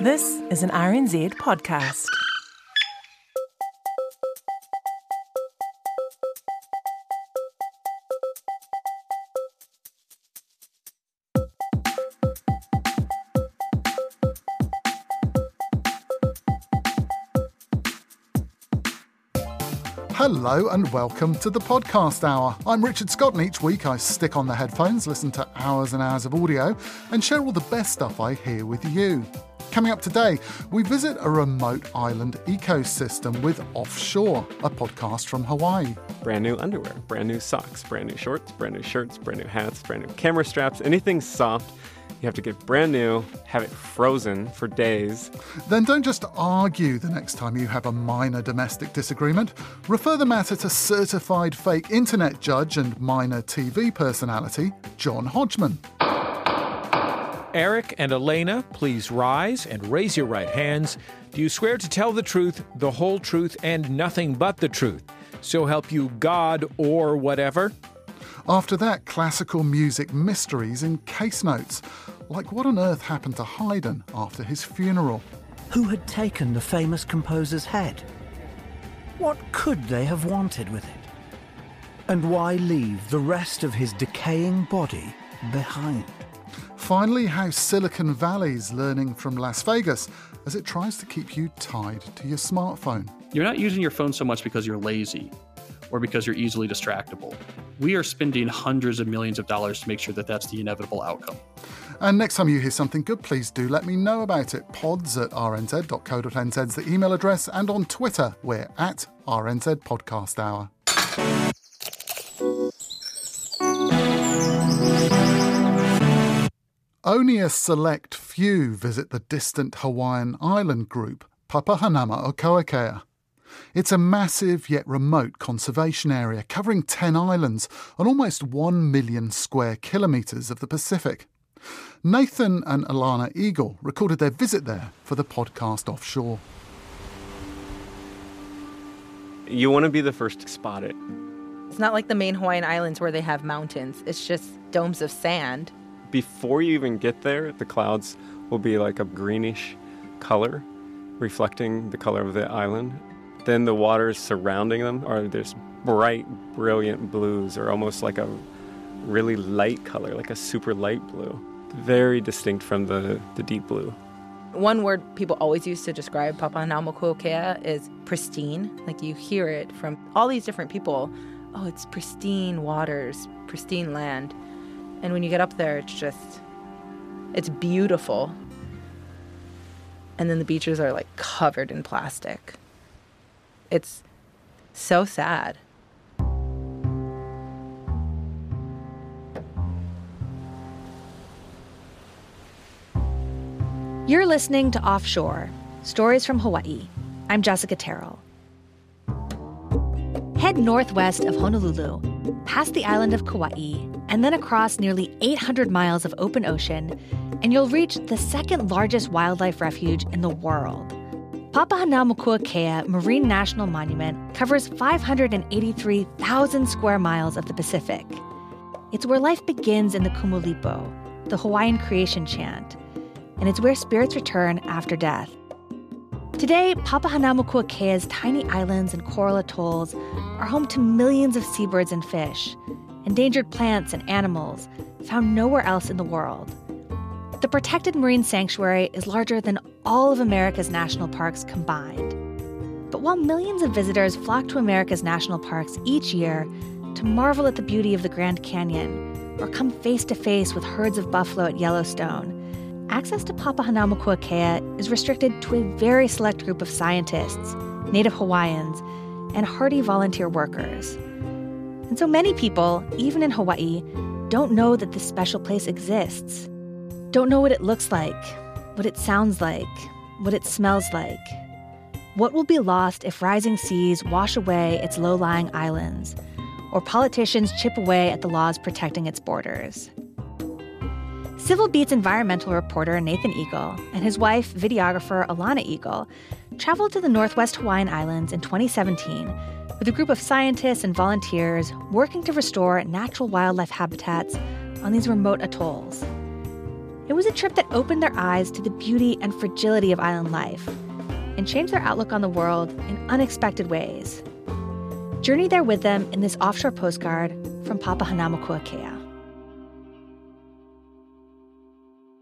This is an RNZ podcast. Hello and welcome to the podcast hour. I'm Richard Scott, and each week I stick on the headphones, listen to hours and hours of audio, and share all the best stuff I hear with you. Coming up today, we visit a remote island ecosystem with Offshore, a podcast from Hawaii. Brand new underwear, brand new socks, brand new shorts, brand new shirts, brand new hats, brand new camera straps, anything soft you have to get brand new, have it frozen for days. Then don't just argue the next time you have a minor domestic disagreement. Refer the matter to certified fake internet judge and minor TV personality, John Hodgman. Eric and Elena, please rise and raise your right hands. Do you swear to tell the truth, the whole truth, and nothing but the truth? So help you God or whatever? After that, classical music mysteries in case notes, like what on earth happened to Haydn after his funeral. Who had taken the famous composer's head? What could they have wanted with it? And why leave the rest of his decaying body behind? Finally, how Silicon Valley's learning from Las Vegas as it tries to keep you tied to your smartphone. You're not using your phone so much because you're lazy or because you're easily distractible. We are spending hundreds of millions of dollars to make sure that that's the inevitable outcome. And next time you hear something good, please do let me know about it. Pods at rnz.co.nz is the email address, and on Twitter, we're at RNZ Only a select few visit the distant Hawaiian island group, Papahanaumokuakea. It's a massive yet remote conservation area covering 10 islands on almost 1 million square kilometres of the Pacific. Nathan and Alana Eagle recorded their visit there for the podcast Offshore. You want to be the first to spot it. It's not like the main Hawaiian Islands where they have mountains, it's just domes of sand. Before you even get there, the clouds will be like a greenish color, reflecting the color of the island. Then the waters surrounding them are this bright, brilliant blues, or almost like a really light color, like a super light blue. Very distinct from the, the deep blue. One word people always use to describe Papahanaumokuakea is pristine. Like you hear it from all these different people. Oh, it's pristine waters, pristine land. And when you get up there, it's just, it's beautiful. And then the beaches are like covered in plastic. It's so sad. You're listening to Offshore Stories from Hawaii. I'm Jessica Terrell. Head northwest of Honolulu, past the island of Kauai, and then across nearly 800 miles of open ocean, and you'll reach the second largest wildlife refuge in the world. Papahanaumokuakea Marine National Monument covers 583,000 square miles of the Pacific. It's where life begins in the Kumulipo, the Hawaiian creation chant, and it's where spirits return after death. Today, Papahanaumokuakea's tiny islands and coral atolls are home to millions of seabirds and fish, endangered plants and animals found nowhere else in the world. The protected marine sanctuary is larger than all of America's national parks combined. But while millions of visitors flock to America's national parks each year to marvel at the beauty of the Grand Canyon or come face to face with herds of buffalo at Yellowstone, access to Papahanaumokuakea is restricted to a very select group of scientists, Native Hawaiians, and hardy volunteer workers. And so many people, even in Hawaii, don't know that this special place exists. Don't know what it looks like, what it sounds like, what it smells like. What will be lost if rising seas wash away its low lying islands, or politicians chip away at the laws protecting its borders? Civil Beat's environmental reporter Nathan Eagle and his wife, videographer Alana Eagle, traveled to the Northwest Hawaiian Islands in 2017 with a group of scientists and volunteers working to restore natural wildlife habitats on these remote atolls. It was a trip that opened their eyes to the beauty and fragility of island life and changed their outlook on the world in unexpected ways. Journey there with them in this offshore postcard from Papahanaumokuakea.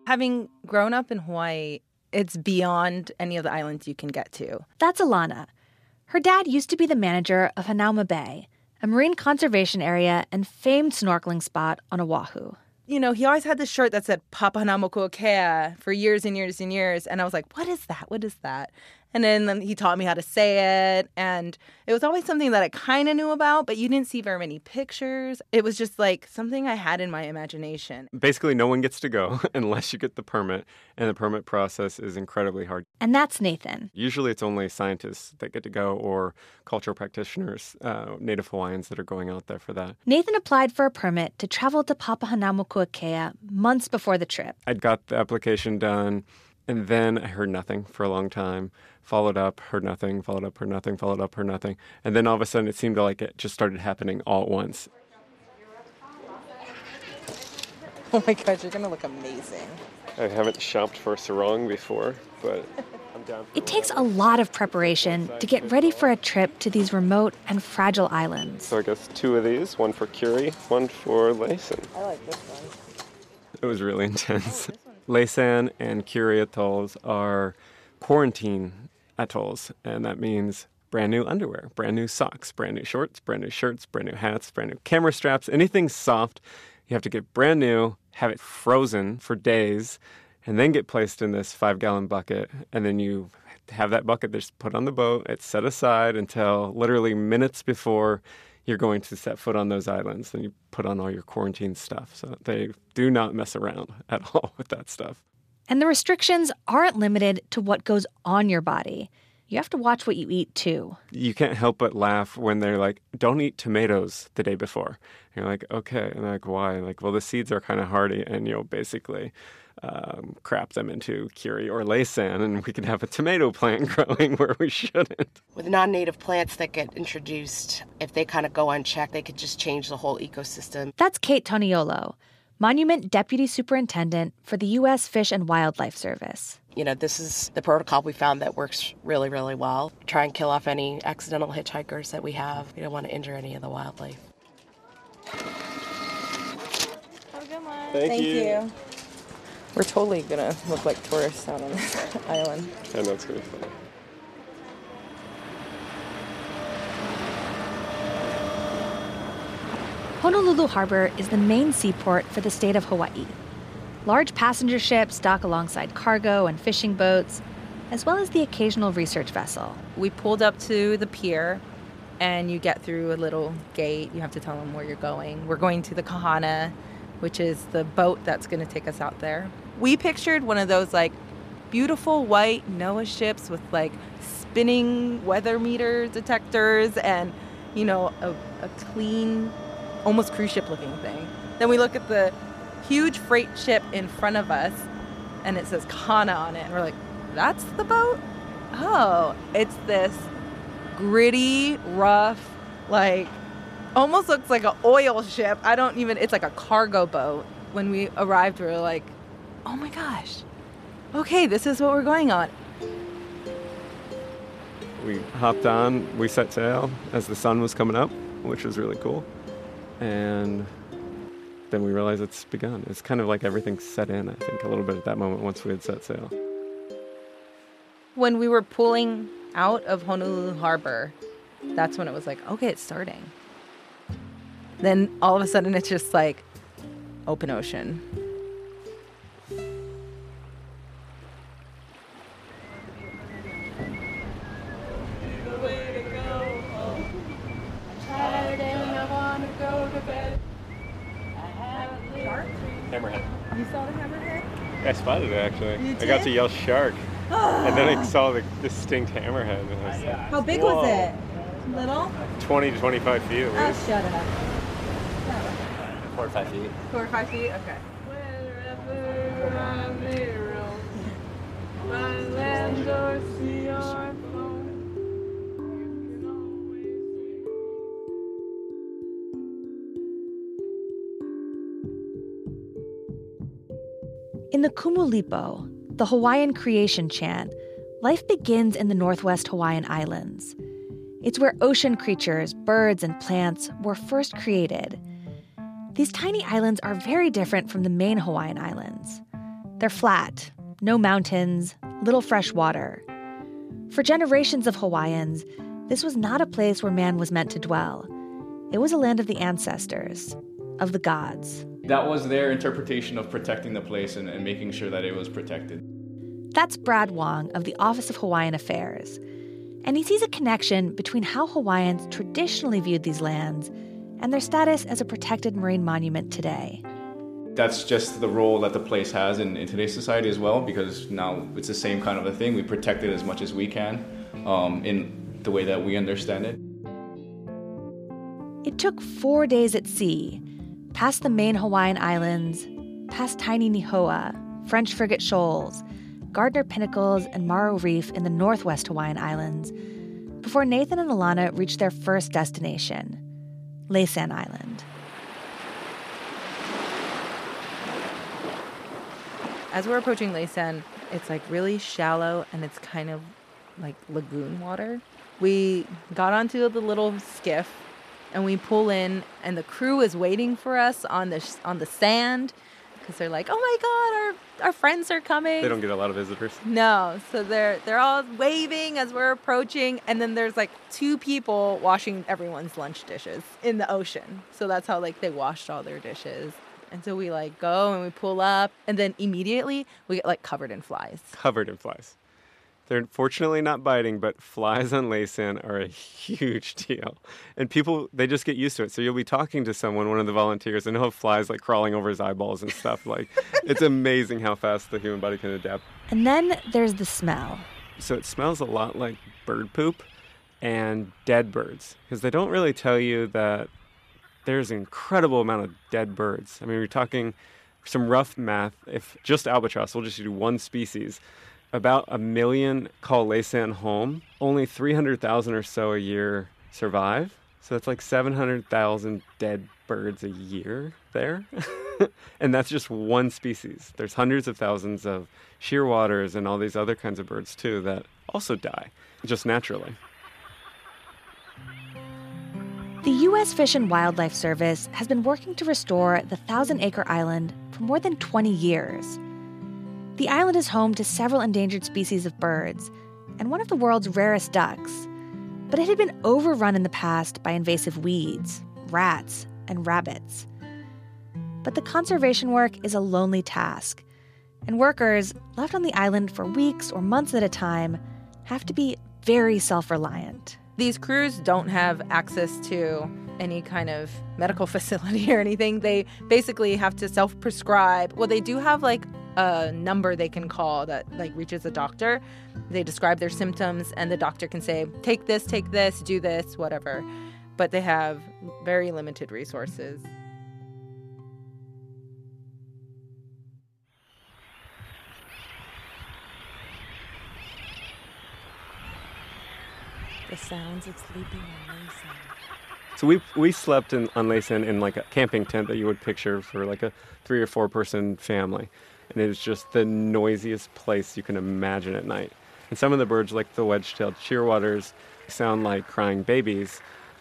Having grown up in Hawaii, it's beyond any of the islands you can get to. That's Alana. Her dad used to be the manager of Hanauma Bay, a marine conservation area and famed snorkeling spot on Oahu. You know, he always had this shirt that said Papahanaumokuakea for years and years and years. And I was like, what is that? What is that? And then he taught me how to say it. And it was always something that I kind of knew about, but you didn't see very many pictures. It was just like something I had in my imagination. Basically, no one gets to go unless you get the permit, and the permit process is incredibly hard. And that's Nathan. Usually, it's only scientists that get to go or cultural practitioners, uh, Native Hawaiians that are going out there for that. Nathan applied for a permit to travel to Papahanaumokuakea months before the trip. I'd got the application done, and then I heard nothing for a long time followed up, heard nothing, followed up, heard nothing, followed up, heard nothing. And then all of a sudden it seemed like it just started happening all at once. Oh my gosh, you're gonna look amazing. I haven't shopped for sarong before, but I'm down. It takes a lot of preparation to get ready for a trip to these remote and fragile islands. So I guess two of these, one for Kure, one for Laysan. I like this one. It was really intense. Laysan and Kure atolls are quarantine atolls, and that means brand new underwear, brand new socks, brand new shorts, brand new shirts, brand new hats, brand new camera straps, anything soft. You have to get brand new, have it frozen for days, and then get placed in this five gallon bucket. And then you have that bucket just put on the boat. It's set aside until literally minutes before you're going to set foot on those islands. Then you put on all your quarantine stuff. So they do not mess around at all with that stuff. And the restrictions aren't limited to what goes on your body. You have to watch what you eat too. You can't help but laugh when they're like, don't eat tomatoes the day before. And you're like, okay. And like, why? Like, well, the seeds are kind of hardy and you'll basically um, crap them into Kure or Laysan and we can have a tomato plant growing where we shouldn't. With non native plants that get introduced, if they kind of go unchecked, they could just change the whole ecosystem. That's Kate Toniolo. Monument Deputy Superintendent for the U.S. Fish and Wildlife Service. You know, this is the protocol we found that works really, really well. Try and kill off any accidental hitchhikers that we have. We don't want to injure any of the wildlife. Have a good one. Thank, Thank you. you. We're totally gonna look like tourists out on this island. I know it's going to be fun. Honolulu Harbor is the main seaport for the state of Hawaii. Large passenger ships dock alongside cargo and fishing boats, as well as the occasional research vessel. We pulled up to the pier and you get through a little gate. You have to tell them where you're going. We're going to the Kahana, which is the boat that's going to take us out there. We pictured one of those like beautiful white NOAA ships with like spinning weather meter detectors and, you know, a, a clean, almost cruise ship looking thing. Then we look at the huge freight ship in front of us and it says Kahana on it. And we're like, that's the boat? Oh, it's this gritty, rough, like almost looks like an oil ship. I don't even, it's like a cargo boat. When we arrived, we were like, oh my gosh, okay, this is what we're going on. We hopped on, we set sail as the sun was coming up, which was really cool. And then we realized it's begun. It's kind of like everything set in, I think, a little bit at that moment once we had set sail. When we were pulling out of Honolulu Harbor, that's when it was like, okay, it's starting. Then all of a sudden, it's just like open ocean. It actually. You I got to yell shark, and then I saw the distinct hammerhead. And I was like, How big Whoa. was it? Little? 20 to 25 feet at Oh, least. shut up. Four or five feet. Four or five feet? Okay. In the Kumulipo, the Hawaiian creation chant, life begins in the northwest Hawaiian Islands. It's where ocean creatures, birds, and plants were first created. These tiny islands are very different from the main Hawaiian Islands. They're flat, no mountains, little fresh water. For generations of Hawaiians, this was not a place where man was meant to dwell. It was a land of the ancestors, of the gods. That was their interpretation of protecting the place and, and making sure that it was protected. That's Brad Wong of the Office of Hawaiian Affairs. And he sees a connection between how Hawaiians traditionally viewed these lands and their status as a protected marine monument today. That's just the role that the place has in, in today's society as well, because now it's the same kind of a thing. We protect it as much as we can um, in the way that we understand it. It took four days at sea, past the main Hawaiian Islands, past tiny Nihoa, French frigate shoals, Gardner Pinnacles, and Maro Reef in the northwest Hawaiian Islands, before Nathan and Alana reached their first destination, Laysan Island. As we're approaching Laysan, it's like really shallow and it's kind of like lagoon water. We got onto the little skiff and we pull in and the crew is waiting for us on the sh- on the sand because they're like, "Oh my god, our our friends are coming." They don't get a lot of visitors. No, so they're they're all waving as we're approaching, and then there's like two people washing everyone's lunch dishes in the ocean. So that's how like they washed all their dishes. And so we like go and we pull up, and then immediately we get like covered in flies. Covered in flies. They're fortunately not biting, but flies on Laysan are a huge deal. And people, they just get used to it. So you'll be talking to someone, one of the volunteers, and he'll have flies like crawling over his eyeballs and stuff. Like, it's amazing how fast the human body can adapt. And then there's the smell. So it smells a lot like bird poop and dead birds because they don't really tell you that there's an incredible amount of dead birds. I mean, we're talking some rough math. If just albatross, we'll just do one species, about a million call Laysan home. Only 300,000 or so a year survive. So that's like 700,000 dead birds a year there. and that's just one species. There's hundreds of thousands of shearwaters and all these other kinds of birds too that also die just naturally. The U.S. Fish and Wildlife Service has been working to restore the Thousand Acre Island for more than 20 years. The island is home to several endangered species of birds and one of the world's rarest ducks. But it had been overrun in the past by invasive weeds, rats, and rabbits. But the conservation work is a lonely task, and workers, left on the island for weeks or months at a time, have to be very self reliant. These crews don't have access to any kind of medical facility or anything. They basically have to self prescribe. Well, they do have like a number they can call that like reaches a doctor. They describe their symptoms and the doctor can say, take this, take this, do this, whatever. But they have very limited resources. The sounds of sleeping on Laysan. So we we slept in on Laysan in like a camping tent that you would picture for like a three or four person family, and it is just the noisiest place you can imagine at night. And some of the birds, like the wedge-tailed shearwaters, sound like crying babies,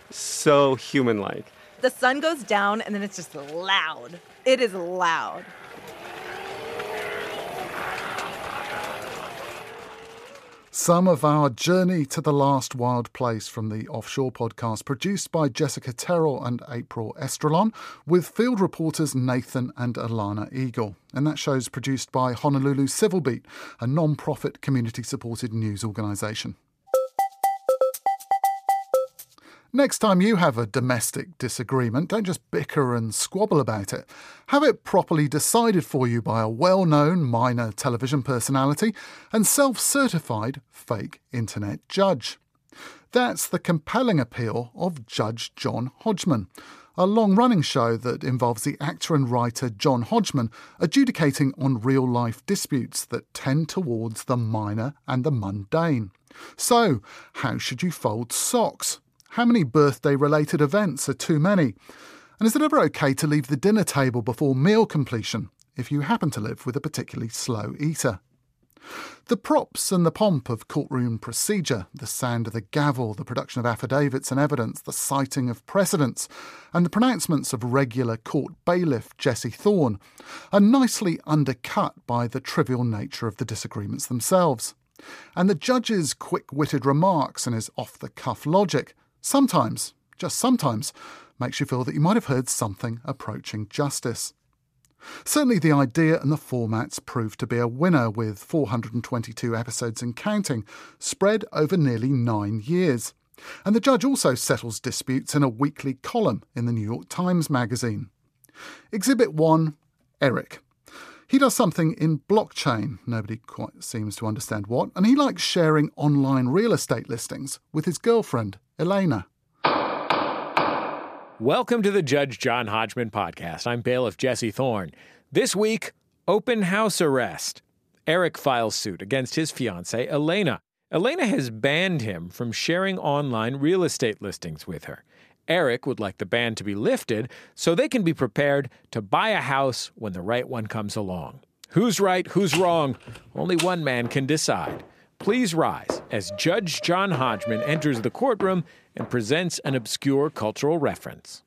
so human-like. The sun goes down and then it's just loud. It is loud. Some of our Journey to the Last Wild Place from the Offshore podcast, produced by Jessica Terrell and April Estrelon, with field reporters Nathan and Alana Eagle. And that show's produced by Honolulu Civil Beat, a non profit community supported news organisation. Next time you have a domestic disagreement, don't just bicker and squabble about it. Have it properly decided for you by a well known minor television personality and self certified fake internet judge. That's the compelling appeal of Judge John Hodgman, a long running show that involves the actor and writer John Hodgman adjudicating on real life disputes that tend towards the minor and the mundane. So, how should you fold socks? How many birthday related events are too many? And is it ever okay to leave the dinner table before meal completion if you happen to live with a particularly slow eater? The props and the pomp of courtroom procedure, the sound of the gavel, the production of affidavits and evidence, the citing of precedents, and the pronouncements of regular court bailiff Jesse Thorn are nicely undercut by the trivial nature of the disagreements themselves. And the judge's quick witted remarks and his off the cuff logic sometimes, just sometimes, makes you feel that you might have heard something approaching justice. Certainly, the idea and the formats proved to be a winner with 422 episodes and counting, spread over nearly nine years. And the judge also settles disputes in a weekly column in the New York Times Magazine. Exhibit 1 Eric. He does something in blockchain, nobody quite seems to understand what, and he likes sharing online real estate listings with his girlfriend, Elena. Welcome to the Judge John Hodgman podcast. I'm bailiff Jesse Thorn. This week, open house arrest. Eric files suit against his fiancee, Elena. Elena has banned him from sharing online real estate listings with her. Eric would like the ban to be lifted so they can be prepared to buy a house when the right one comes along. Who's right, who's wrong? Only one man can decide. Please rise as Judge John Hodgman enters the courtroom and presents an obscure cultural reference.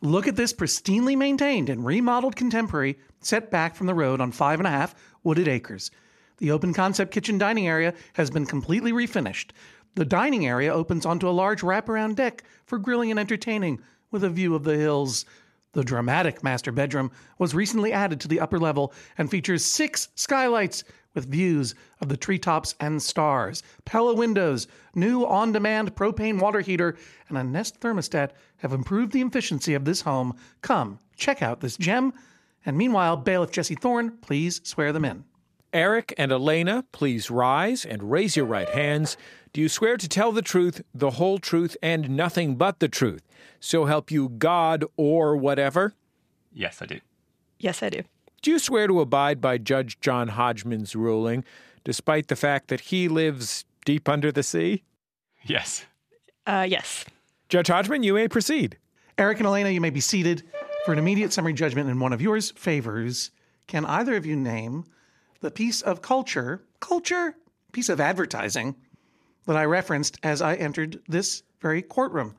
Look at this pristinely maintained and remodeled contemporary set back from the road on five and a half wooded acres. The open concept kitchen dining area has been completely refinished. The dining area opens onto a large wraparound deck for grilling and entertaining with a view of the hills. The dramatic master bedroom was recently added to the upper level and features six skylights with views of the treetops and stars, Pella windows, new on demand propane water heater, and a Nest thermostat have improved the efficiency of this home. Come, check out this gem. And meanwhile, bailiff Jesse Thorn, please swear them in. Eric and Elena, please rise and raise your right hands. Do you swear to tell the truth, the whole truth, and nothing but the truth? So help you God or whatever? Yes, I do. Yes, I do. Do you swear to abide by Judge John Hodgman's ruling, despite the fact that he lives deep under the sea? Yes. Uh, yes. Judge Hodgman, you may proceed. Eric and Elena, you may be seated for an immediate summary judgment in one of yours favors. Can either of you name the piece of culture, culture, piece of advertising that I referenced as I entered this very courtroom?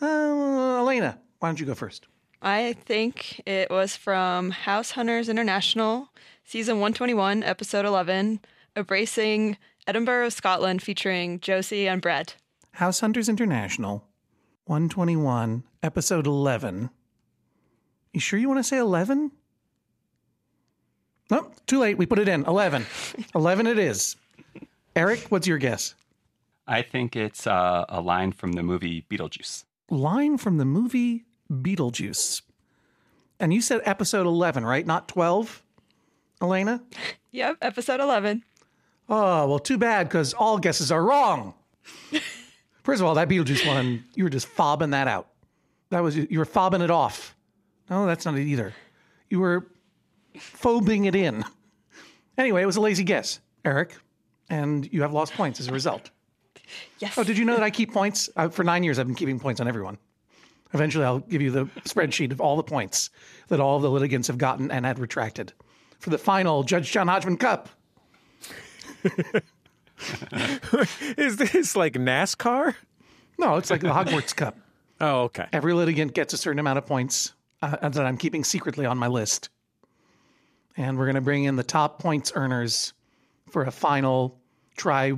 Uh, Elena, why don't you go first? I think it was from House Hunters International, season 121, episode 11, Embracing Edinburgh, Scotland, featuring Josie and Brett. House Hunters International, 121, episode 11. You sure you want to say 11? No, too late. We put it in. 11. 11 it is. Eric, what's your guess? I think it's uh, a line from the movie Beetlejuice. Line from the movie Beetlejuice. And you said episode 11, right? Not 12, Elena? Yep, episode 11. Oh, well, too bad because all guesses are wrong. First of all, that Beetlejuice one, you were just fobbing that out. That was, you were fobbing it off. No, that's not it either. You were phobing it in. Anyway, it was a lazy guess, Eric, and you have lost points as a result. Yes. Oh, did you know that I keep points? Uh, for nine years, I've been keeping points on everyone. Eventually, I'll give you the spreadsheet of all the points that all of the litigants have gotten and had retracted for the final Judge John Hodgman Cup. Is this like NASCAR? No, it's like the Hogwarts Cup. Oh, okay. Every litigant gets a certain amount of points uh, that I'm keeping secretly on my list. And we're going to bring in the top points earners for a final try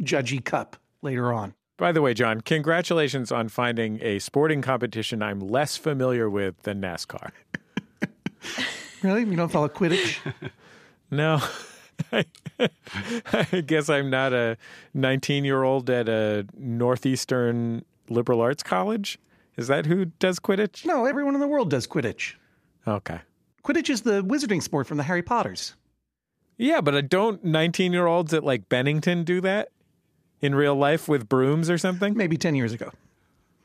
judgy cup later on. By the way, John, congratulations on finding a sporting competition I'm less familiar with than NASCAR. really? You don't follow Quidditch? no. I guess I'm not a 19 year old at a Northeastern liberal arts college? Is that who does Quidditch? No, everyone in the world does Quidditch. Okay. Quidditch is the wizarding sport from the Harry Potters. Yeah, but uh, don't 19 year olds at like Bennington do that in real life with brooms or something? Maybe 10 years ago.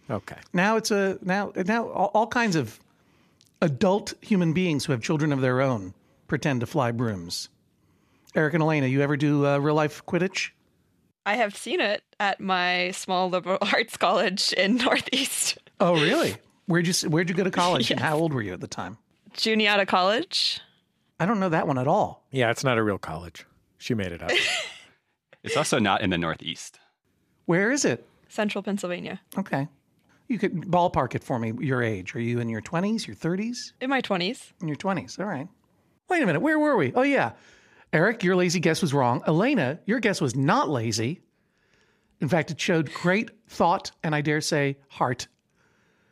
Okay. Now it's a now now all, all kinds of adult human beings who have children of their own pretend to fly brooms. Eric and Elena, you ever do uh, real life Quidditch? I have seen it at my small liberal arts college in Northeast. Oh, really? Where'd you Where'd you go to college, and how old were you at the time? Juniata College. I don't know that one at all. Yeah, it's not a real college. She made it up. It's also not in the Northeast. Where is it? Central Pennsylvania. Okay. You could ballpark it for me. Your age? Are you in your twenties? Your thirties? In my 20s. In your twenties. All right. Wait a minute. Where were we? Oh yeah. Eric, your lazy guess was wrong. Elena, your guess was not lazy. In fact, it showed great thought and I dare say heart.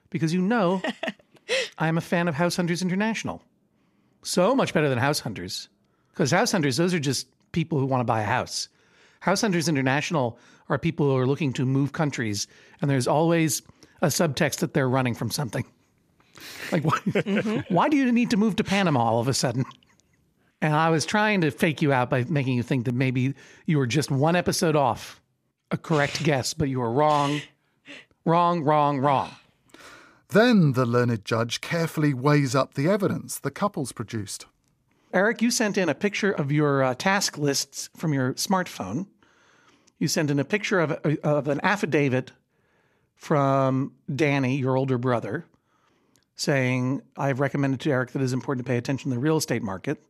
Because you know I am a fan of House Hunters International. So much better than House Hunters. Because House Hunters, those are just people who want to buy a house. House Hunters International are people who are looking to move countries, and there's always a subtext that they're running from something. Like, why, why do you need to move to Panama all of a sudden? And I was trying to fake you out by making you think that maybe you were just one episode off a correct guess, but you were wrong, wrong, wrong, wrong. Then the learned judge carefully weighs up the evidence the couples produced. Eric, you sent in a picture of your uh, task lists from your smartphone. You sent in a picture of, of an affidavit from Danny, your older brother, saying, I've recommended to Eric that it is important to pay attention to the real estate market.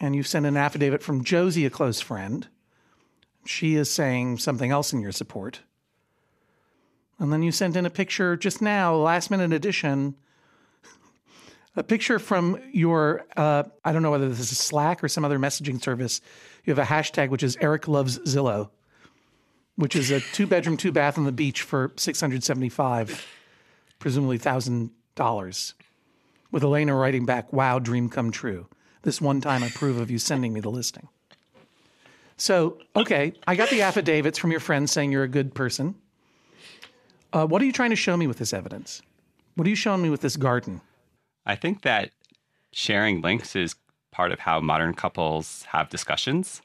And you sent an affidavit from Josie, a close friend. She is saying something else in your support. And then you sent in a picture just now, last minute edition, a picture from your, uh, I don't know whether this is Slack or some other messaging service. You have a hashtag which is Eric Loves Zillow, which is a two bedroom, two bath on the beach for 675 presumably $1,000. With Elena writing back, wow, dream come true. This one time I approve of you sending me the listing. So, okay, I got the affidavits from your friends saying you're a good person. Uh, what are you trying to show me with this evidence? What are you showing me with this garden? I think that sharing links is part of how modern couples have discussions,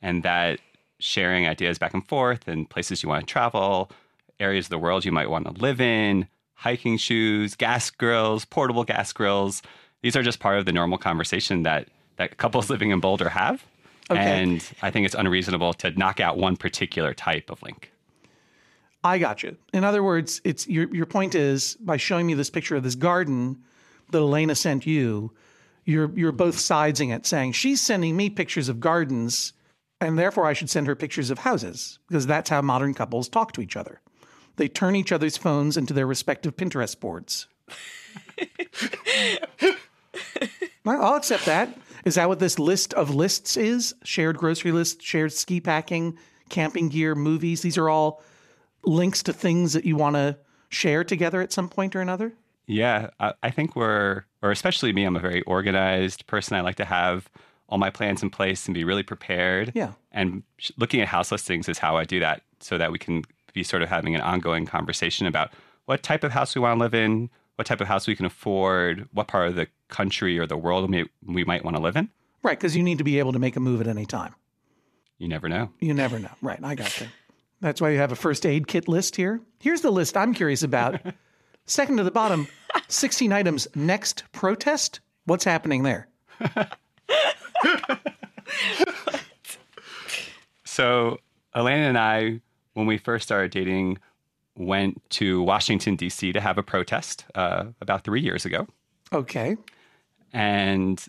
and that sharing ideas back and forth and places you want to travel, areas of the world you might want to live in, hiking shoes, gas grills, portable gas grills. These are just part of the normal conversation that, that couples living in Boulder have. Okay. And I think it's unreasonable to knock out one particular type of link. I got you. In other words, it's your your point is by showing me this picture of this garden that Elena sent you, you're you're both sidesing it, saying she's sending me pictures of gardens, and therefore I should send her pictures of houses because that's how modern couples talk to each other. They turn each other's phones into their respective Pinterest boards. Well, I'll accept that. Is that what this list of lists is? Shared grocery list, shared ski packing, camping gear, movies. These are all links to things that you want to share together at some point or another? Yeah, I, I think we're, or especially me, I'm a very organized person. I like to have all my plans in place and be really prepared. Yeah. And sh- looking at house listings is how I do that so that we can be sort of having an ongoing conversation about what type of house we want to live in, what type of house we can afford, what part of the country or the world we, we might want to live in. Right, because you need to be able to make a move at any time. You never know. You never know. Right, I got you. That's why you have a first aid kit list here. Here's the list I'm curious about. Second to the bottom, 16 items. Next protest? What's happening there? So Elena and I, when we first started dating, went to Washington D.C. to have a protest uh, about three years ago. Okay. And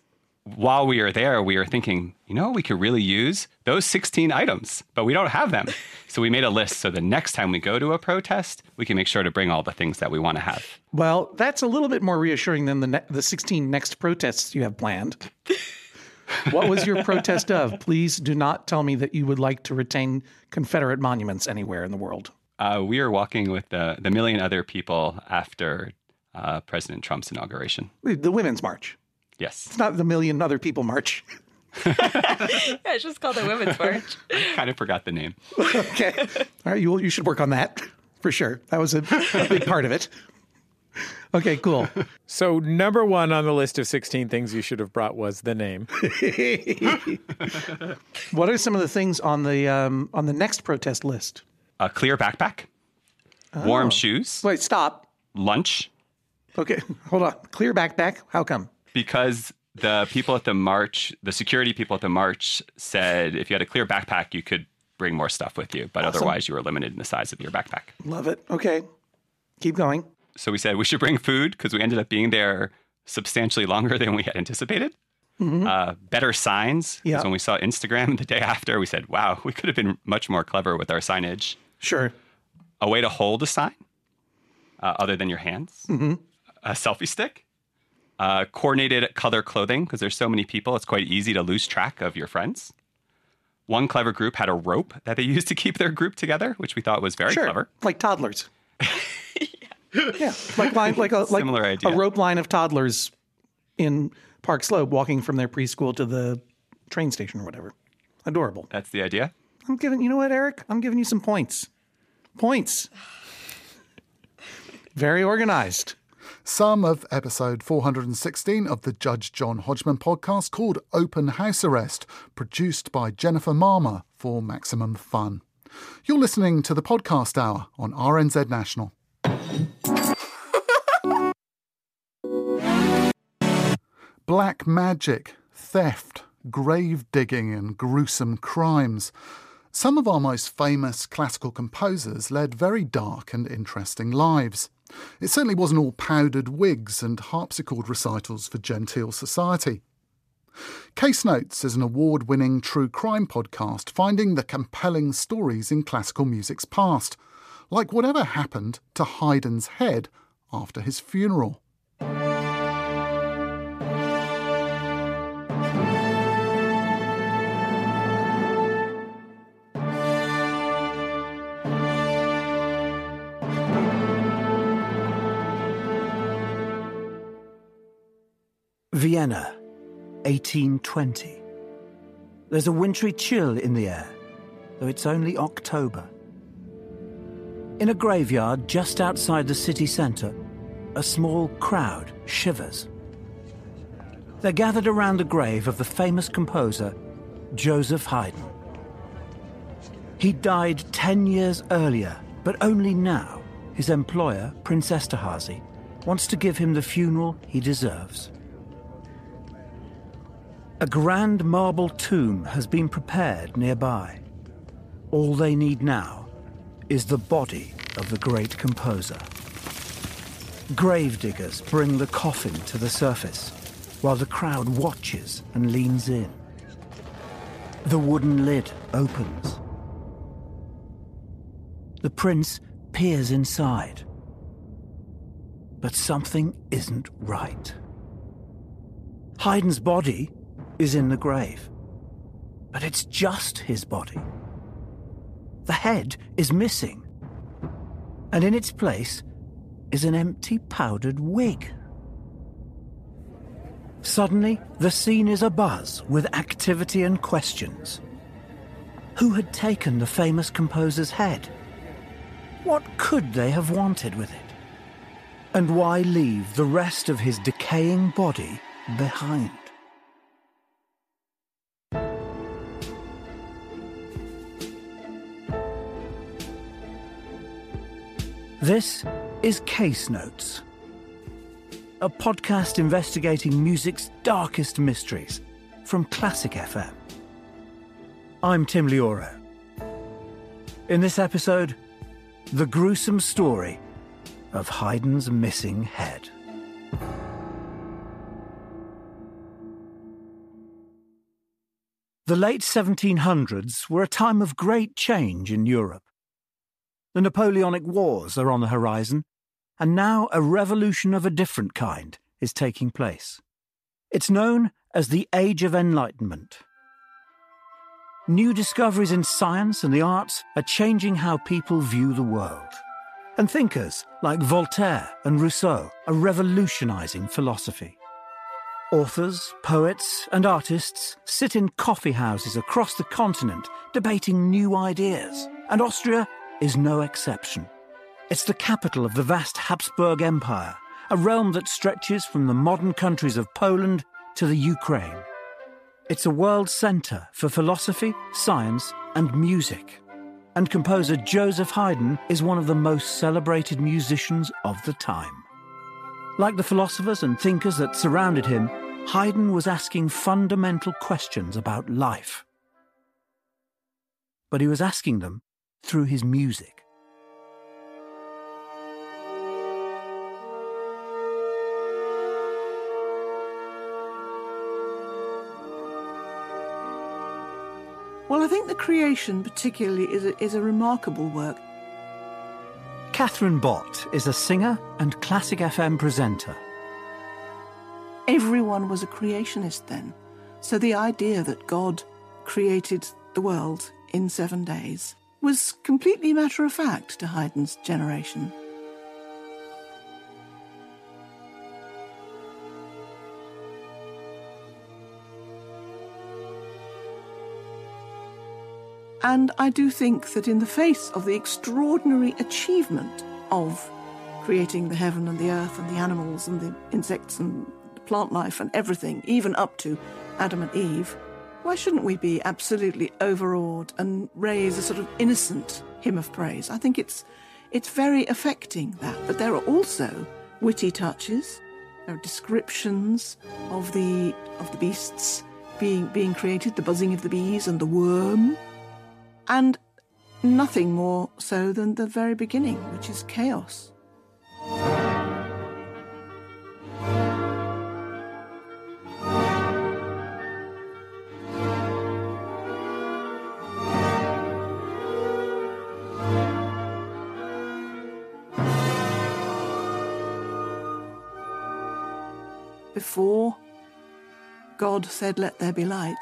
while we are there, we are thinking, you know, we could really use those 16 items, but we don't have them. So we made a list so the next time we go to a protest, we can make sure to bring all the things that we want to have. Well, that's a little bit more reassuring than the ne- the 16 next protests you have planned. what was your protest of? Please do not tell me that you would like to retain Confederate monuments anywhere in the world. Uh, we are walking with the, the million other people after uh, President Trump's inauguration. The Women's March. Yes. It's not the million other people march. yeah, it's just called the Women's March. I kind of forgot the name. okay. All right, you, you should work on that for sure. That was a, a big part of it. Okay, cool. So, number one on the list of 16 things you should have brought was the name. what are some of the things on the um, on the next protest list? A clear backpack, Oh. warm shoes. Wait, stop. Lunch. Okay, hold on. Clear backpack. How come? Because the people at the march, the security people at the march said if you had a clear backpack, you could bring more stuff with you, but Awesome. otherwise you were limited in the size of your backpack. Love it. Okay, keep going. So we said we should bring food because we ended up being there substantially longer than we had anticipated. Mhm. Uh, better signs. Yeah. Because when we saw Instagram the day after, we said, wow, we could have been much more clever with our signage. Sure. A way to hold a sign uh, other than your hands. Mhm. A selfie stick. Uh, coordinated color clothing because there's so many people, it's quite easy to lose track of your friends. One clever group had a rope that they used to keep their group together, which we thought was very sure. clever. Like toddlers. yeah, like line, like a like Similar idea. a rope line of toddlers in Park Slope walking from their preschool to the train station or whatever. Adorable. That's the idea. I'm giving you know what, Eric? I'm giving you some points. Points. Very organized. Some of episode 416 of the Judge John Hodgman podcast called Open House Arrest, produced by Jennifer Marmer for maximum fun. You're listening to the podcast hour on RNZ National. Black magic, theft, grave digging, and gruesome crimes. Some of our most famous classical composers led very dark and interesting lives. It certainly wasn't all powdered wigs and harpsichord recitals for genteel society. Case Notes is an award winning true crime podcast finding the compelling stories in classical music's past, like whatever happened to Haydn's head after his funeral. Vienna, 1820. There's a wintry chill in the air, though it's only October. In a graveyard just outside the city centre, a small crowd shivers. They're gathered around the grave of the famous composer, Joseph Haydn. He died 10 years earlier, but only now his employer, Prince Esterhazy, wants to give him the funeral he deserves. A grand marble tomb has been prepared nearby. All they need now is the body of the great composer. Gravediggers bring the coffin to the surface while the crowd watches and leans in. The wooden lid opens. The prince peers inside. But something isn't right. Haydn's body is in the grave. But it's just his body. The head is missing. And in its place is an empty powdered wig. Suddenly, the scene is abuzz with activity and questions. Who had taken the famous composer's head? What could they have wanted with it? And why leave the rest of his decaying body behind? This is Case Notes, a podcast investigating music's darkest mysteries from Classic FM. I'm Tim Lihoreau. In this episode, the gruesome story of Haydn's missing head. The late 1700s were a time of great change in Europe. The Napoleonic Wars are on the horizon, and now a revolution of a different kind is taking place. It's known as the Age of Enlightenment. New discoveries in science and the arts are changing how people view the world. And thinkers like Voltaire and Rousseau are revolutionizing philosophy. Authors, poets, and artists sit in coffee houses across the continent debating new ideas, and Austria is no exception. It's the capital of the vast Habsburg Empire, a realm that stretches from the modern countries of Poland to the Ukraine. It's a world centre for philosophy, science, and music. And composer Joseph Haydn is one of the most celebrated musicians of the time. Like the philosophers and thinkers that surrounded him, Haydn was asking fundamental questions about life. But he was asking them through his music. Well, I think the creation, particularly, is a, is a remarkable work. Catherine Bott is a singer and classic FM presenter. Everyone was a creationist then. So the idea that God created the world in seven days was completely matter of fact to Haydn's generation. And I do think that in the face of the extraordinary achievement of creating the heaven and the earth and the animals and the insects and plant life and everything, even up to Adam and Eve, why shouldn't we be absolutely overawed and raise a sort of innocent hymn of praise? I think it's it's very affecting that. But there are also witty touches, there are descriptions of the of the beasts being being created, the buzzing of the bees and the worm and nothing more so than the very beginning, which is chaos. Before God said, Let there be light,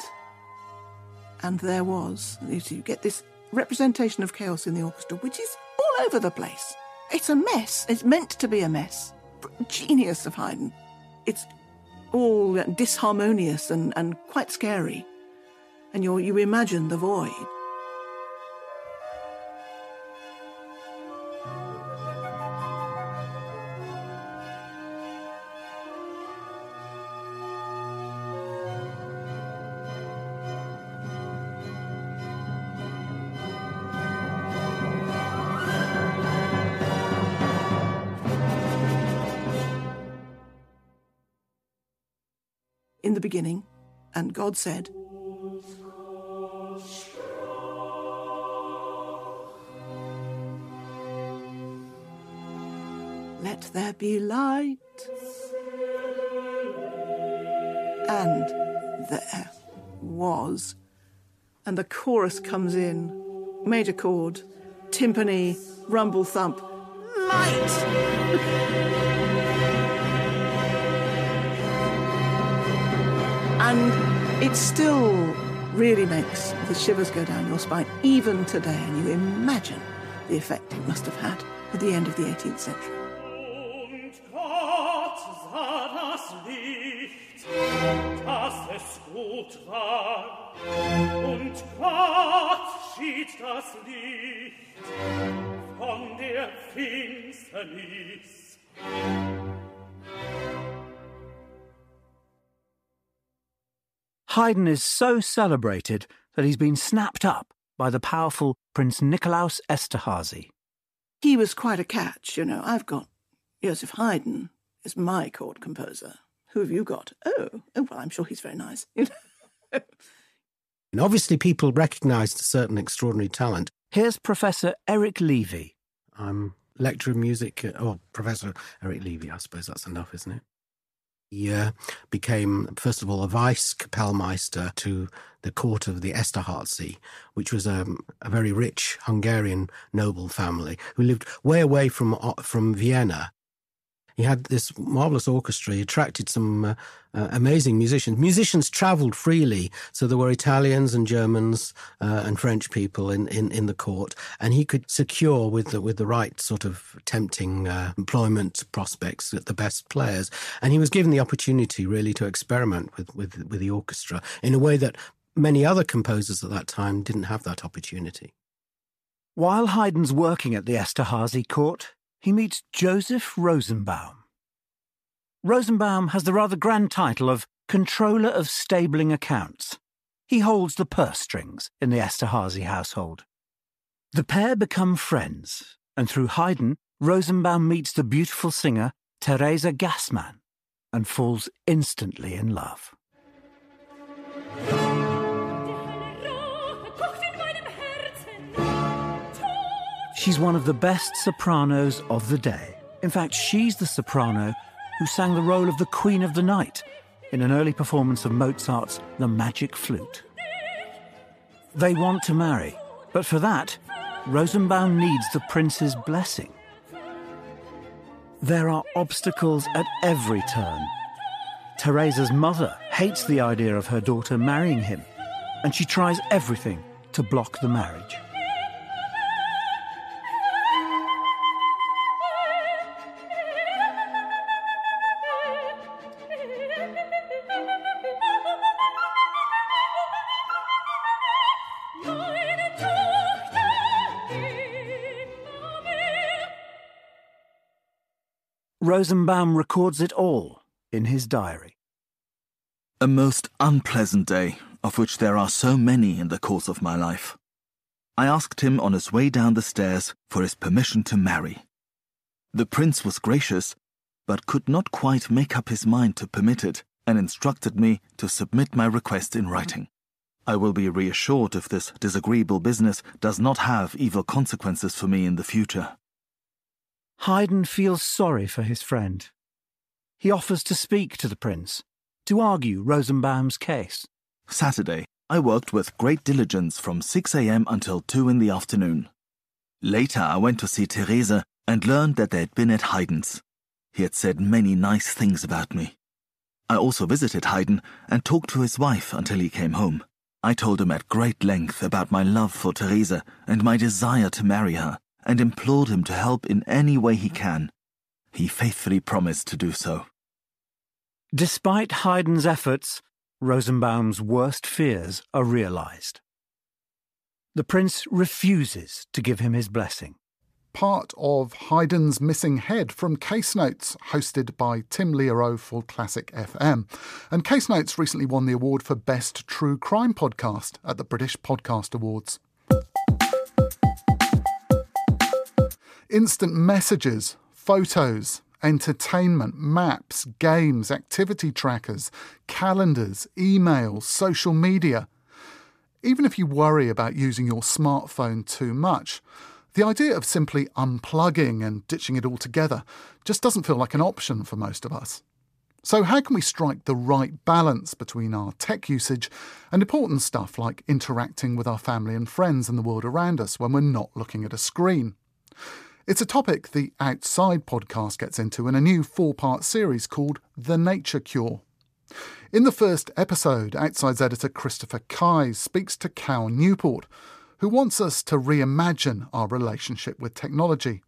and there was. You get this representation of chaos in the orchestra, which is all over the place. It's a mess. It's meant to be a mess. Genius of Haydn. It's all disharmonious and, and quite scary. And you you imagine the void. Beginning, and God said, Let there be light. And there was. And the chorus comes in major chord, timpani, rumble thump, light! And it still really makes the shivers go down your spine, even today. And you imagine the effect it must have had at the end of the 18th century. Haydn is so celebrated that he's been snapped up by the powerful Prince Nikolaus Esterhazy. He was quite a catch, you know. I've got Joseph Haydn is my court composer. Who have you got? Oh, oh well, I'm sure he's very nice. You know? and obviously, people recognised a certain extraordinary talent. Here's Professor Eric Levy. I'm lecturer of music, oh, Professor Eric Levy, I suppose that's enough, isn't it? He became, first of all, a vice Kapellmeister to the court of the Esterhazy, which was a, a, very rich Hungarian noble family who lived way away from uh, from Vienna he had this marvelous orchestra. He attracted some uh, uh, amazing musicians. Musicians traveled freely, so there were Italians and Germans uh, and French people in, in, in the court, and he could secure with the, with the right sort of tempting uh, employment prospects at the best players. And he was given the opportunity really to experiment with, with, with the orchestra in a way that many other composers at that time didn't have that opportunity. While Haydn's working at the Esterhazy court, he meets Joseph Rosenbaum. Rosenbaum has the rather grand title of Controller of Stabling Accounts. He holds the purse strings in the Esterhazy household. The pair become friends, and through Haydn, Rosenbaum meets the beautiful singer Theresa Gassmann and falls instantly in love. She's one of the best sopranos of the day. In fact, she's the soprano who sang the role of the Queen of the Night in an early performance of Mozart's The Magic Flute. They want to marry, but for that, Rosenbaum needs the prince's blessing. There are obstacles at every turn. Theresa's mother hates the idea of her daughter marrying him, and she tries everything to block the marriage. Rosenbaum records it all in his diary. A most unpleasant day, of which there are so many in the course of my life. I asked him on his way down the stairs for his permission to marry. The prince was gracious, but could not quite make up his mind to permit it, and instructed me to submit my request in writing. I will be reassured if this disagreeable business does not have evil consequences for me in the future. Haydn feels sorry for his friend. He offers to speak to the prince, to argue Rosenbaum's case. Saturday, I worked with great diligence from 6 a.m. until 2 in the afternoon. Later, I went to see Theresa and learned that they had been at Haydn's. He had said many nice things about me. I also visited Haydn and talked to his wife until he came home. I told him at great length about my love for Theresa and my desire to marry her and implored him to help in any way he can. He faithfully promised to do so. Despite Haydn's efforts, Rosenbaum's worst fears are realized. The prince refuses to give him his blessing. Part of Haydn's Missing Head from Case Notes, hosted by Tim Lihoreau for Classic FM. And Case Notes recently won the award for Best True Crime Podcast at the British Podcast Awards. Instant messages, photos, entertainment, maps, games, activity trackers, calendars, emails, social media. Even if you worry about using your smartphone too much, the idea of simply unplugging and ditching it altogether just doesn't feel like an option for most of us. So, how can we strike the right balance between our tech usage and important stuff like interacting with our family and friends and the world around us when we're not looking at a screen? It's a topic the Outside podcast gets into in a new four part series called The Nature Cure. In the first episode, Outside's editor Christopher Keyes speaks to Cal Newport, who wants us to reimagine our relationship with technology.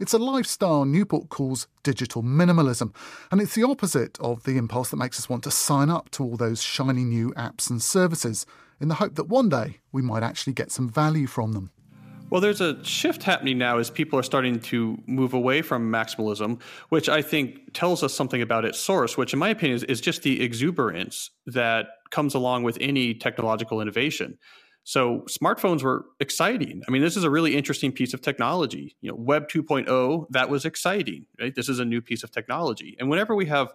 It's a lifestyle Newport calls digital minimalism, and it's the opposite of the impulse that makes us want to sign up to all those shiny new apps and services in the hope that one day we might actually get some value from them. Well, there's a shift happening now as people are starting to move away from maximalism, which I think tells us something about its source, which, in my opinion, is, is just the exuberance that comes along with any technological innovation. So smartphones were exciting. I mean, this is a really interesting piece of technology. You know, Web 2.0, that was exciting, right? This is a new piece of technology. And whenever we have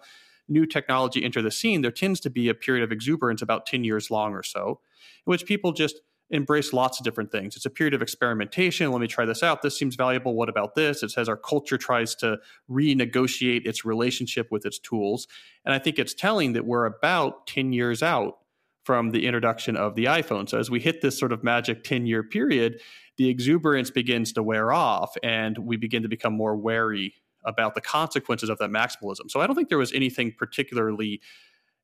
new technology enter the scene, there tends to be a period of exuberance about 10 years long or so, in which people just embrace lots of different things. It's a period of experimentation. Let me try this out. This seems valuable. What about this? It says our culture tries to renegotiate its relationship with its tools. And I think it's telling that we're about 10 years out from the introduction of the iPhone. So as we hit this sort of magic 10 year period, the exuberance begins to wear off and we begin to become more wary about the consequences of that maximalism. So I don't think there was anything particularly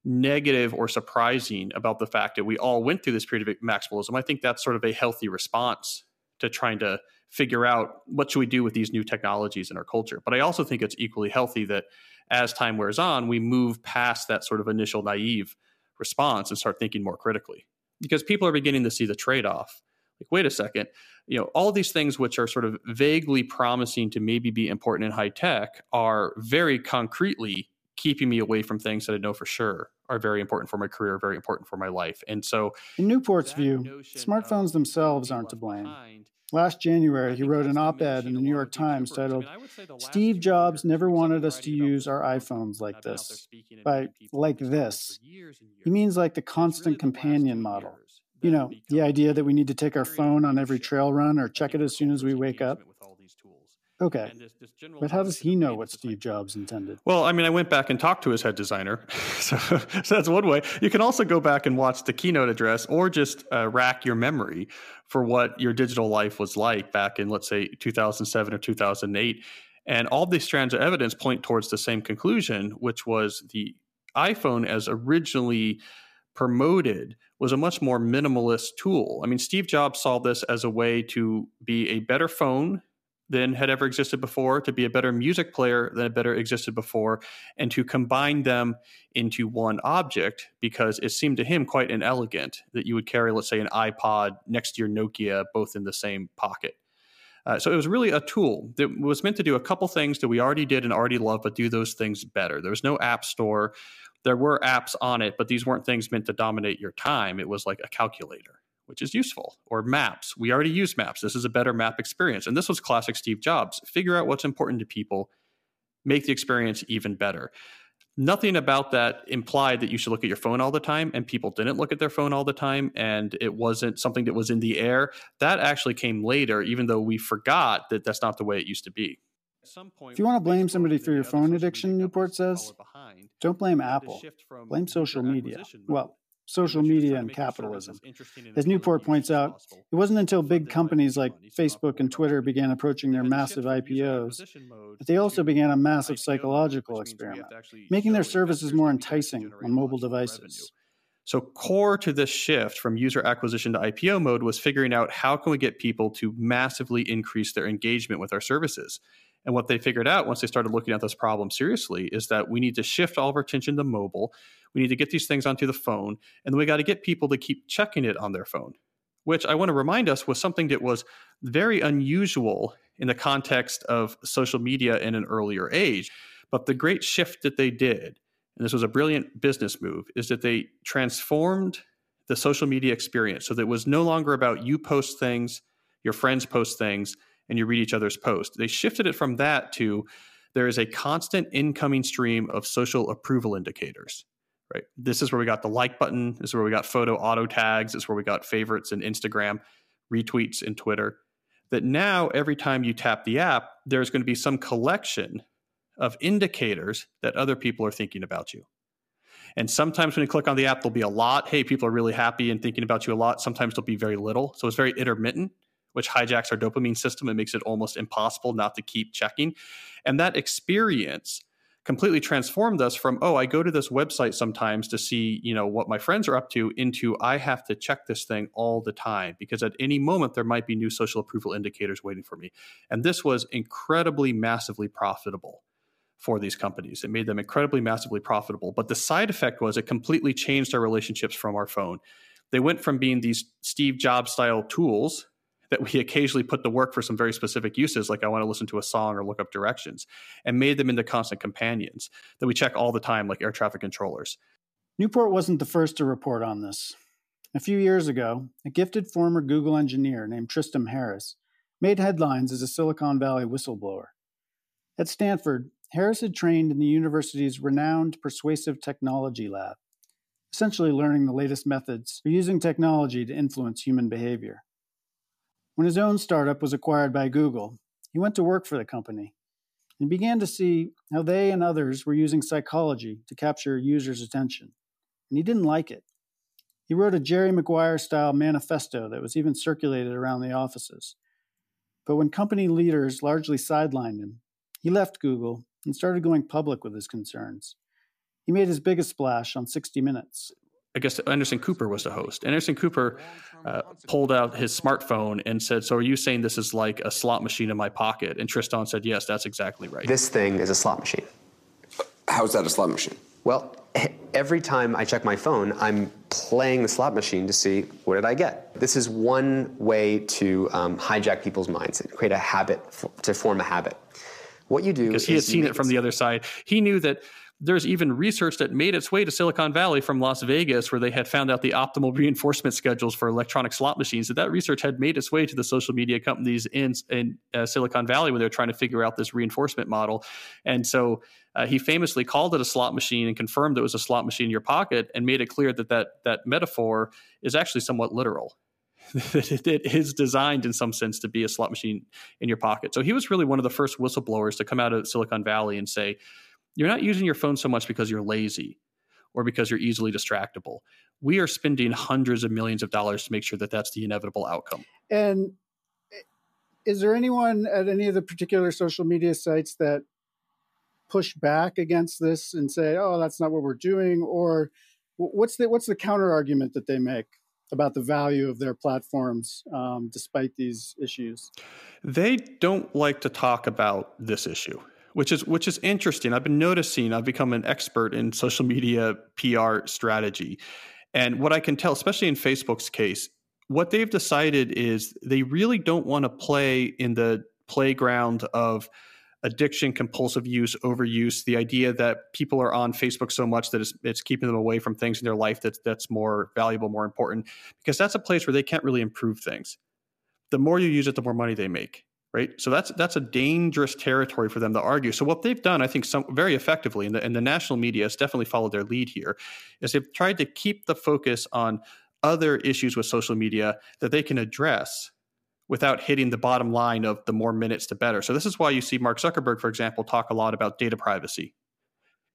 negative or surprising about the fact that we all went through this period of maximalism. I think that's sort of a healthy response to trying to figure out what should we do with these new technologies in our culture. But I also think it's equally healthy that as time wears on, we move past that sort of initial naive response and start thinking more critically. Because people are beginning to see the trade-off. Like, wait a second, you know, all these things which are sort of vaguely promising to maybe be important in high tech are very concretely keeping me away from things that I know for sure are very important for my career, very important for my life. And so, in Newport's view, smartphones themselves aren't to blame. Last January, he wrote an op ed in the New York Times titled, Steve Jobs never wanted us to use our iPhones like this. By like this, he means like the constant companion model. You know, the idea that we need to take our phone on every trail run or check it as soon as we wake up. Okay. But how does he know what Steve Jobs intended? Well, I mean, I went back and talked to his head designer. so, so, that's one way. You can also go back and watch the keynote address or just uh, rack your memory for what your digital life was like back in, let's say, 2007 or 2008. And all these strands of evidence point towards the same conclusion, which was the iPhone, as originally promoted, was a much more minimalist tool. I mean, Steve Jobs saw this as a way to be a better phone than had ever existed before, to be a better music player than had better existed before, and to combine them into one object because it seemed to him quite inelegant that you would carry, let's say, an iPod next to your Nokia, both in the same pocket. Uh, so it was really a tool that was meant to do a couple things that we already did and already love, but do those things better. There was no app store. There were apps on it, but these weren't things meant to dominate your time. It was like a calculator which is useful, or maps. We already use maps. This is a better map experience. And this was classic Steve Jobs. Figure out what's important to people, make the experience even better. Nothing about that implied that you should look at your phone all the time, and people didn't look at their phone all the time, and it wasn't something that was in the air. That actually came later, even though we forgot that that's not the way it used to be. If you want to blame somebody for your phone addiction, Newport says, don't blame Apple. Blame social media. Well, social media and capitalism. As Newport points out, it wasn't until big companies like Facebook and Twitter began approaching their massive IPOs that they also began a massive psychological experiment, making their services more enticing on mobile devices. So core to this shift from user acquisition to IPO mode was figuring out how can we get people to massively increase their engagement with our services. And what they figured out once they started looking at this problem seriously is that we need to shift all of our attention to mobile. We need to get these things onto the phone, and then we got to get people to keep checking it on their phone, which I want to remind us was something that was very unusual in the context of social media in an earlier age. But the great shift that they did, and this was a brilliant business move, is that they transformed the social media experience so that it was no longer about you post things, your friends post things, and you read each other's posts. They shifted it from that to there is a constant incoming stream of social approval indicators. Right. This is where we got the like button. This is where we got photo auto tags. This is where we got favorites in Instagram, retweets in Twitter. That now every time you tap the app, there's going to be some collection of indicators that other people are thinking about you. And sometimes when you click on the app, there'll be a lot. Hey, people are really happy and thinking about you a lot. Sometimes there'll be very little. So it's very intermittent which hijacks our dopamine system and makes it almost impossible not to keep checking. And that experience completely transformed us from oh i go to this website sometimes to see you know what my friends are up to into i have to check this thing all the time because at any moment there might be new social approval indicators waiting for me. And this was incredibly massively profitable for these companies. It made them incredibly massively profitable. But the side effect was it completely changed our relationships from our phone. They went from being these steve jobs style tools that we occasionally put to work for some very specific uses, like I want to listen to a song or look up directions, and made them into constant companions that we check all the time, like air traffic controllers. Newport wasn't the first to report on this. A few years ago, a gifted former Google engineer named Tristan Harris made headlines as a Silicon Valley whistleblower. At Stanford, Harris had trained in the university's renowned persuasive technology lab, essentially learning the latest methods for using technology to influence human behavior. When his own startup was acquired by Google, he went to work for the company and began to see how they and others were using psychology to capture users' attention. And he didn't like it. He wrote a Jerry Maguire style manifesto that was even circulated around the offices. But when company leaders largely sidelined him, he left Google and started going public with his concerns. He made his biggest splash on 60 Minutes. I guess Anderson Cooper was the host. Anderson Cooper uh, pulled out his smartphone and said, "So are you saying this is like a slot machine in my pocket?" And Tristan said, "Yes, that's exactly right." This thing is a slot machine. How is that a slot machine? Well, every time I check my phone, I'm playing the slot machine to see what did I get. This is one way to um, hijack people's minds and create a habit f- to form a habit. What you do because he had seen it from the other side. He knew that there's even research that made its way to Silicon Valley from Las Vegas, where they had found out the optimal reinforcement schedules for electronic slot machines. That that research had made its way to the social media companies in in uh, Silicon Valley when they're trying to figure out this reinforcement model. And so uh, he famously called it a slot machine and confirmed it was a slot machine in your pocket, and made it clear that that that metaphor is actually somewhat literal. that it is designed in some sense to be a slot machine in your pocket. So he was really one of the first whistleblowers to come out of Silicon Valley and say, you're not using your phone so much because you're lazy or because you're easily distractible. We are spending hundreds of millions of dollars to make sure that that's the inevitable outcome. And is there anyone at any of the particular social media sites that push back against this and say, "Oh, that's not what we're doing," or what's the what's the counter argument that they make about the value of their platforms um, despite these issues? They don't like to talk about this issue which is which is interesting. I've been noticing. I've become an expert in social media PR strategy, and what I can tell, especially in Facebook's case, what they've decided is they really don't want to play in the playground of addiction, compulsive use, overuse. The idea that people are on Facebook so much that it's, it's keeping them away from things in their life that's that's more valuable, more important, because that's a place where they can't really improve things. The more you use it, the more money they make right? So that's that's a dangerous territory for them to argue. So what they've done, I think, some very effectively, and the, and the national media has definitely followed their lead here, is they've tried to keep the focus on other issues with social media that they can address without hitting the bottom line of the more minutes the better. So this is why you see Mark Zuckerberg, for example, talk a lot about data privacy,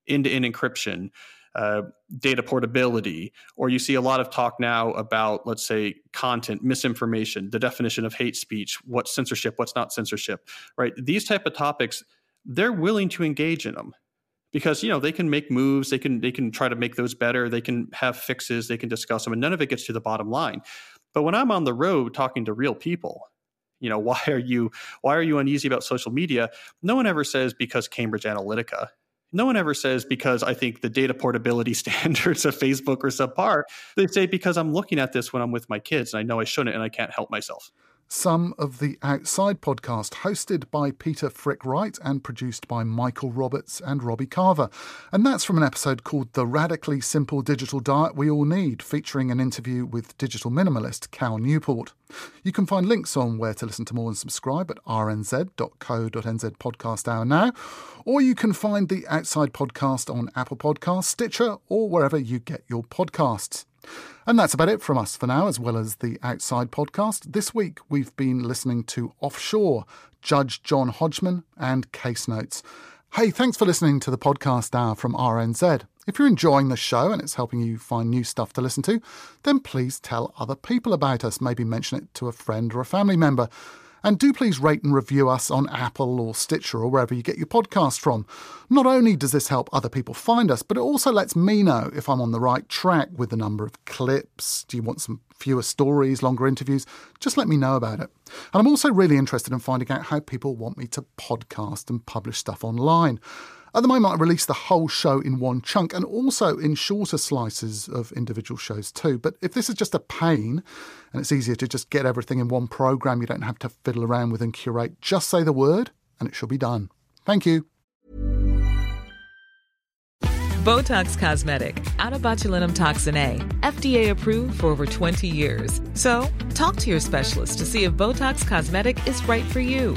end-to-end encryption, uh, data portability, or you see a lot of talk now about, let's say, content, misinformation, the definition of hate speech, what's censorship, what's not censorship, right? These type of topics, they're willing to engage in them because you know they can make moves, they can they can try to make those better, they can have fixes, they can discuss them, and none of it gets to the bottom line. But when I'm on the road talking to real people, you know why are you why are you uneasy about social media no one ever says because cambridge analytica no one ever says because I think the data portability standards of Facebook are subpar. They say because I'm looking at this when I'm with my kids and I know I shouldn't and I can't help myself some of the Outside podcast, hosted by Peter Frick Wright and produced by Michael Roberts and Robbie Carver. And that's from an episode called The Radically Simple Digital Diet We All Need, featuring an interview with digital minimalist Cal Newport. You can find links on where to listen to more and subscribe at rnz.co.nz podcast hour now, or you can find the Outside podcast on Apple Podcasts, Stitcher, or wherever you get your podcasts. And that's about it from us for now, as well as the Outside podcast. This week, we've been listening to Offshore, Judge John Hodgman, and Case Notes. Hey, thanks for listening to the podcast hour from RNZ. If you're enjoying the show and it's helping you find new stuff to listen to, then please tell other people about us. Maybe mention it to a friend or a family member. And do please rate and review us on Apple or Stitcher or wherever you get your podcast from. Not only does this help other people find us, but it also lets me know if I'm on the right track with the number of clips. Do you want some fewer stories, longer interviews? Just let me know about it. And I'm also really interested in finding out how people want me to podcast and publish stuff online. At the moment, I release the whole show in one chunk and also in shorter slices of individual shows too. But if this is just a pain and it's easier to just get everything in one program, you don't have to fiddle around with and curate, just say the word and it should be done. Thank you. Botox Cosmetic, out of botulinum toxin A, FDA approved for over 20 years. So, talk to your specialist to see if Botox Cosmetic is right for you.